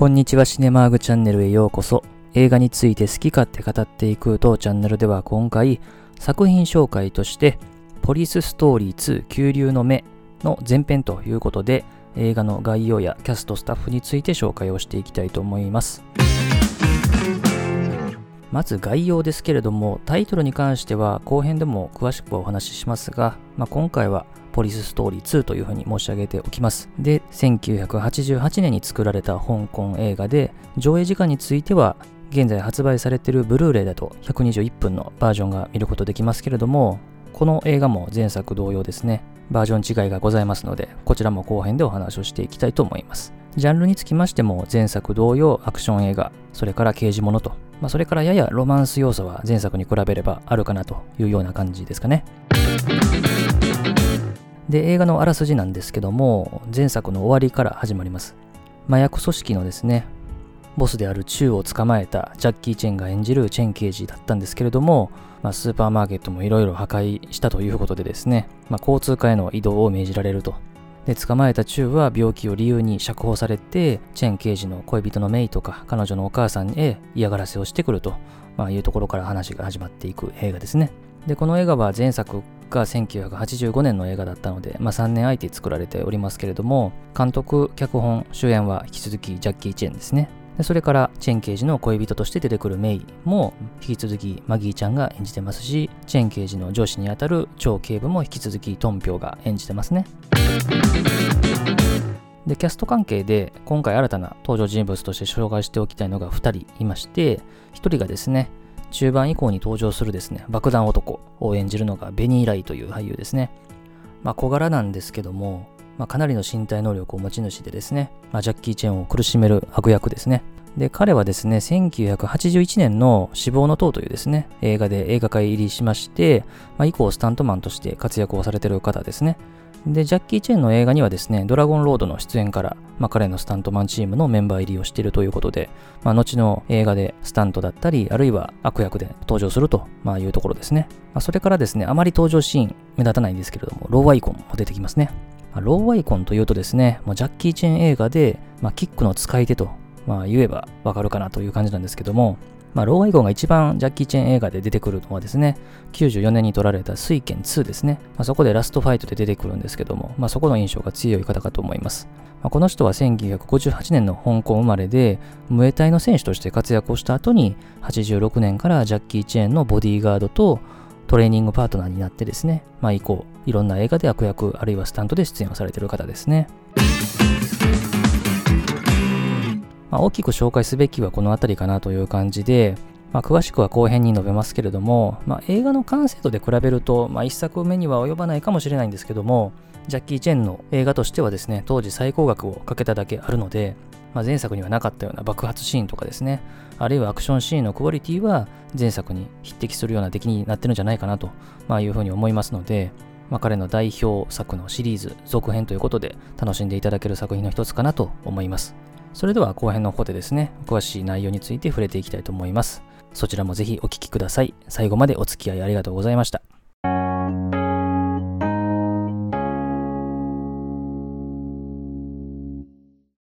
こんにちはシネマーグチャンネルへようこそ。映画について好き勝手語っていく当チャンネルでは今回作品紹介としてポリスストーリー2急流の目の前編ということで映画の概要やキャストスタッフについて紹介をしていきたいと思います。まず概要ですけれどもタイトルに関しては後編でも詳しくお話ししますが、まあ、今回はポリスストーリー2というふうに申し上げておきます。で、1988年に作られた香港映画で、上映時間については、現在発売されているブルーレイだと121分のバージョンが見ることできますけれども、この映画も前作同様ですね、バージョン違いがございますので、こちらも後編でお話をしていきたいと思います。ジャンルにつきましても前作同様アクション映画、それから刑事物と、まあ、それからややロマンス要素は前作に比べればあるかなというような感じですかね。で、映画のあらすじなんですけども、前作の終わりから始まります。麻薬組織のですね、ボスであるチューを捕まえたジャッキー・チェンが演じるチェン刑事だったんですけれども、まあ、スーパーマーケットもいろいろ破壊したということでですね、まあ、交通課への移動を命じられると。で、捕まえたチューは病気を理由に釈放されて、チェン刑事の恋人のメイとか彼女のお母さんへ嫌がらせをしてくると、まあ、いうところから話が始まっていく映画ですね。で、この映画は前作が1985年の映画だったので、まあ、3年空いて作られておりますけれども、監督、脚本、主演は引き続きジャッキー・チェンですね。でそれからチェン刑事の恋人として出てくるメイも引き続きマギーちゃんが演じてますし、チェン刑事の上司にあたる超警部も引き続きトンピョウが演じてますね。で、キャスト関係で今回新たな登場人物として紹介しておきたいのが2人いまして、1人がですね、中盤以降に登場するですね、爆弾男を演じるのがベニー・ライという俳優ですね。まあ小柄なんですけども、まあ、かなりの身体能力を持ち主でですね、まあ、ジャッキー・チェンを苦しめる悪役ですね。で、彼はですね、1981年の死亡の塔というですね、映画で映画界入りしまして、まあ、以降スタントマンとして活躍をされている方ですね。で、ジャッキー・チェンの映画にはですね、ドラゴンロードの出演から、まあ、彼のスタントマンチームのメンバー入りをしているということで、まあ、後の映画でスタントだったり、あるいは悪役で登場すると、まあ、いうところですね。まあ、それからですね、あまり登場シーン目立たないんですけれども、ローワイコンも出てきますね。まあ、ローワイコンというとですね、もうジャッキー・チェン映画で、まあ、キックの使い手と、まあ、言えばわかるかなという感じなんですけども、まあ、ローワイゴンが一番ジャッキー・チェン映画で出てくるのはですね、94年に撮られた水剣2ですね。まあ、そこでラストファイトで出てくるんですけども、まあ、そこの印象が強い方かと思います。まあ、この人は1958年の香港生まれで、ムエタイの選手として活躍をした後に、86年からジャッキー・チェンのボディーガードとトレーニングパートナーになってですね、まあ、以降、いろんな映画で悪役、あるいはスタントで出演をされている方ですね。まあ、大きく紹介すべきはこの辺りかなという感じで、まあ、詳しくは後編に述べますけれども、まあ、映画の完成度で比べると、まあ、1作目には及ばないかもしれないんですけども、ジャッキー・チェンの映画としてはですね、当時最高額をかけただけあるので、まあ、前作にはなかったような爆発シーンとかですね、あるいはアクションシーンのクオリティは前作に匹敵するような出来になってるんじゃないかなと、まあ、いうふうに思いますので、まあ、彼の代表作のシリーズ続編ということで楽しんでいただける作品の一つかなと思います。それでは後編の方でですね、詳しい内容について触れていきたいと思います。そちらもぜひお聞きください。最後までお付き合いありがとうございました。